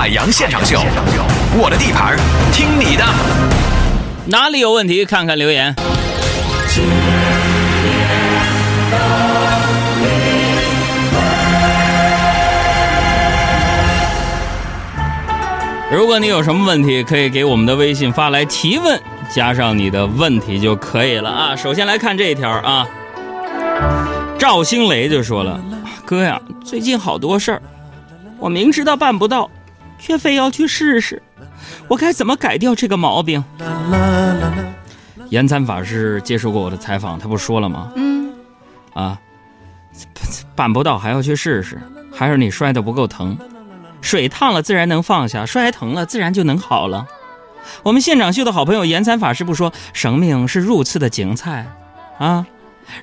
海洋现场秀，我的地盘，听你的。哪里有问题？看看留言。如果你有什么问题，可以给我们的微信发来提问，加上你的问题就可以了啊。首先来看这一条啊，赵星雷就说了：“哥呀，最近好多事儿，我明知道办不到，却非要去试试，我该怎么改掉这个毛病？”延参法师接受过我的采访，他不说了吗？嗯，啊，办不到还要去试试，还是你摔得不够疼。水烫了自然能放下，摔疼了自然就能好了。我们现场秀的好朋友延参法师不说，生命是如此的精彩，啊，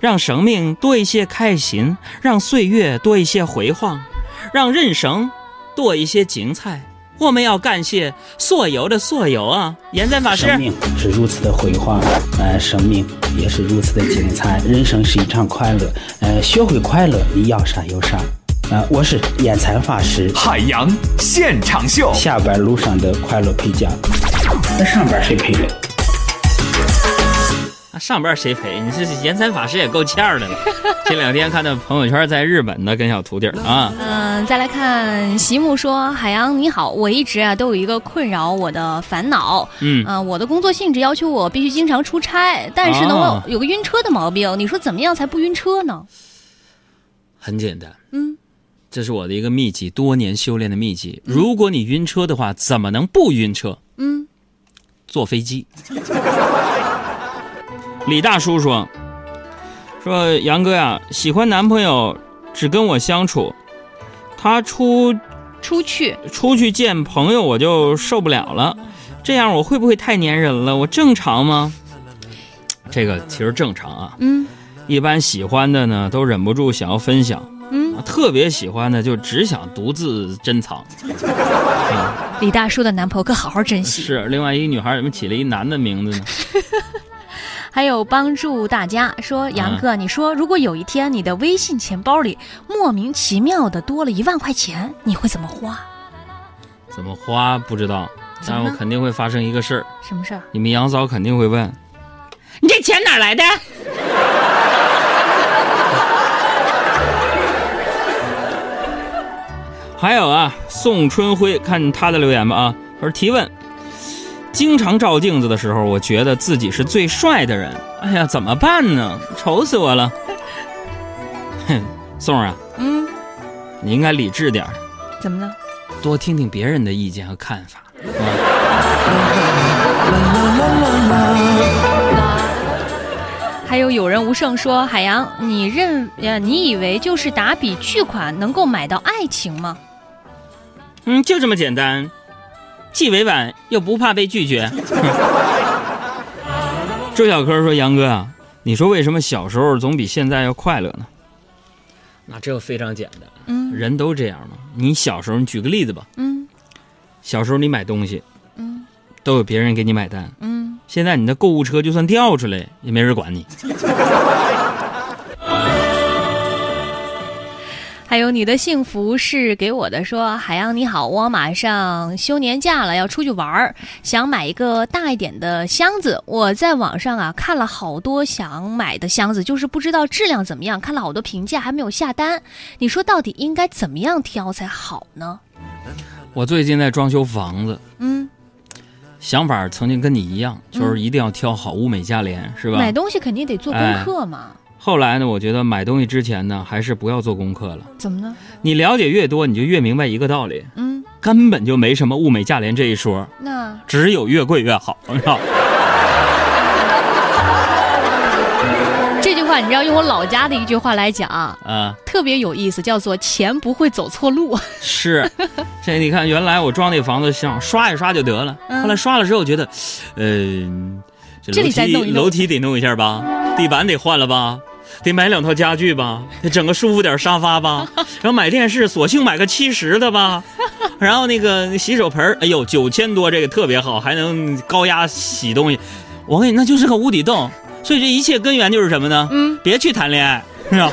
让生命多一些开心，让岁月多一些辉煌，让人生多一些精彩。我们要感谢所有的所有啊！延参法师，生命是如此的辉煌，呃，生命也是如此的精彩，人生是一场快乐，呃，学会快乐，你要啥有啥。啊，我是延残法师，海洋现场秀，下班路上的快乐陪驾。那上班谁陪的？上班谁陪？你这延参法师也够欠的了。这两天看到朋友圈在日本的跟小徒弟啊。嗯，再来看席木说：“海洋你好，我一直啊都有一个困扰我的烦恼。嗯啊，我的工作性质要求我必须经常出差，但是呢，我有个晕车的毛病。你说怎么样才不晕车呢？很简单，嗯。”这是我的一个秘籍，多年修炼的秘籍。如果你晕车的话，怎么能不晕车？嗯，坐飞机。李大叔说：“说杨哥呀，喜欢男朋友只跟我相处，他出出去出去见朋友我就受不了了。这样我会不会太粘人了？我正常吗？这个其实正常啊。嗯，一般喜欢的呢，都忍不住想要分享。”嗯，特别喜欢的就只想独自珍藏。李大叔的男朋友可好好珍惜。是，另外一个女孩怎么起了一男的名字呢？还有帮助大家说，杨哥，你说如果有一天你的微信钱包里莫名其妙的多了一万块钱，你会怎么花？怎么花不知道，但我肯定会发生一个事儿。什么事儿？你们杨嫂肯定会问：你这钱哪来的？还有啊，宋春辉，看他的留言吧啊，他说提问：经常照镜子的时候，我觉得自己是最帅的人，哎呀，怎么办呢？愁死我了！哼，宋啊，嗯，你应该理智点儿怎么了？多听听别人的意见和看法。还有有人无胜说：“海洋，你认呀，你以为就是打笔巨款能够买到爱情吗？”嗯，就这么简单，既委婉又不怕被拒绝。周小柯说：“杨哥啊，你说为什么小时候总比现在要快乐呢？”那这个非常简单，嗯，人都这样嘛。你小时候，你举个例子吧，嗯，小时候你买东西，嗯，都有别人给你买单，嗯，现在你的购物车就算掉出来，也没人管你。还有你的幸福是给我的，说海洋你好，我马上休年假了，要出去玩儿，想买一个大一点的箱子。我在网上啊看了好多想买的箱子，就是不知道质量怎么样，看了好多评价，还没有下单。你说到底应该怎么样挑才好呢？我最近在装修房子，嗯，想法曾经跟你一样，就是一定要挑好物美价廉，是吧？买东西肯定得做功课嘛。后来呢，我觉得买东西之前呢，还是不要做功课了。怎么呢？你了解越多，你就越明白一个道理，嗯，根本就没什么物美价廉这一说，那只有越贵越好，是吧？这句话你知道用我老家的一句话来讲啊，特别有意思，叫做“钱不会走错路”。是，这你看，原来我装那房子想刷一刷就得了，嗯后来刷了之后觉得，呃，这这楼梯里再弄一弄楼梯得弄一下吧，地板得换了吧。得买两套家具吧，得整个舒服点沙发吧，然后买电视，索性买个七十的吧，然后那个洗手盆哎呦九千多，这个特别好，还能高压洗东西。我跟你那就是个无底洞，所以这一切根源就是什么呢？嗯，别去谈恋爱，是吧？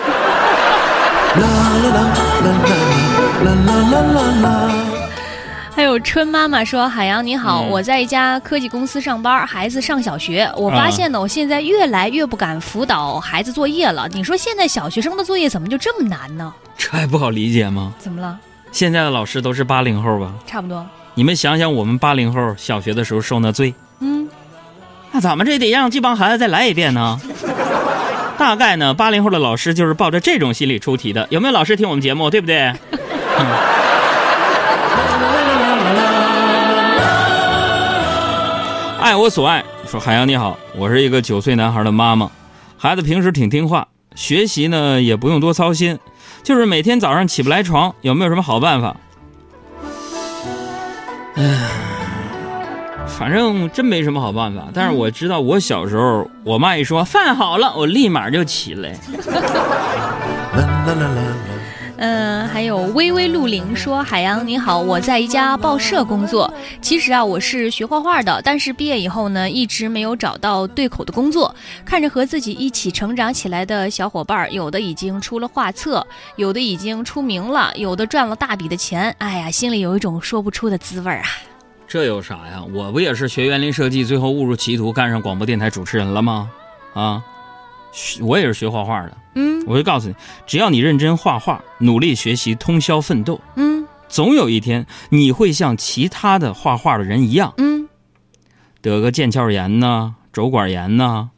还有春妈妈说：“海洋你好，嗯我在一家科技公司上班，孩子上小学。我发现呢，我现在越来越不敢辅导孩子作业了。你说现在小学生的作业怎么就这么难呢？这还不好理解吗？怎么了？现在的老师都是八零后吧？差不多。你们想想，我们八零后小学的时候受那罪，嗯，那咱们这得让这帮孩子再来一遍呢。大概呢，八零后的老师就是抱着这种心理出题的。有没有老师听我们节目？对不对？爱我所爱说：“海洋你好，我是一个九岁男孩的妈妈，孩子平时挺听话，学习呢也不用多操心，就是每天早上起不来床，有没有什么好办法？”哎，反正真没什么好办法。但是我知道，我小时候，我妈一说饭好了，我立马就起来。嗯，还有微微露玲说：“海洋你好，我在一家报社工作。其实啊，我是学画画的，但是毕业以后呢，一直没有找到对口的工作。看着和自己一起成长起来的小伙伴，有的已经出了画册，有的已经出名了，有的赚了大笔的钱。哎呀，心里有一种说不出的滋味儿啊！这有啥呀？我不也是学园林设计，最后误入歧途，干上广播电台主持人了吗？啊，我也是学画画的。嗯我就告诉你，只要你认真画画，努力学习，通宵奋斗，嗯总有一天你会像其他的画画的人一样，嗯，得个腱鞘炎呐、肘管炎呐、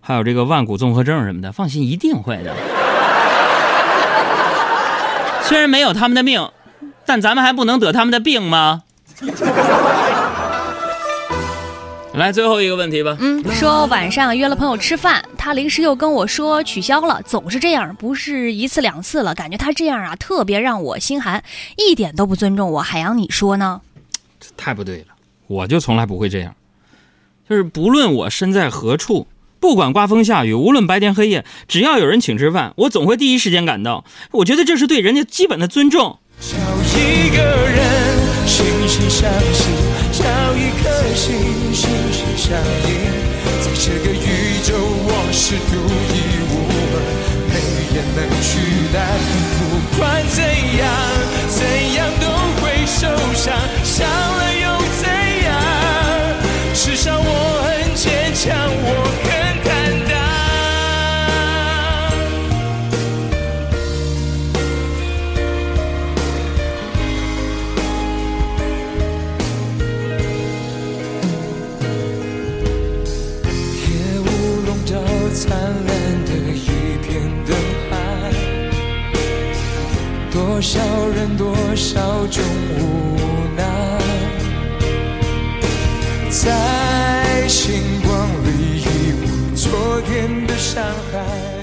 还有这个腕骨综合症什么的。放心，一定会的。虽然没有他们的命，但咱们还不能得他们的病吗？来，最后一个问题吧。嗯，说晚上约了朋友吃饭，他临时又跟我说取消了，总是这样，不是一次两次了，感觉他这样啊，特别让我心寒，一点都不尊重我。海洋，你说呢？这太不对了，我就从来不会这样，就是不论我身在何处，不管刮风下雨，无论白天黑夜，只要有人请吃饭，我总会第一时间赶到。我觉得这是对人家基本的尊重。找一个人心心相惜，找一颗心相印，在这个宇宙我是独一无二，没人能取代。不管怎样，多少人，多少种无奈，在星光里遗忘昨天的伤害。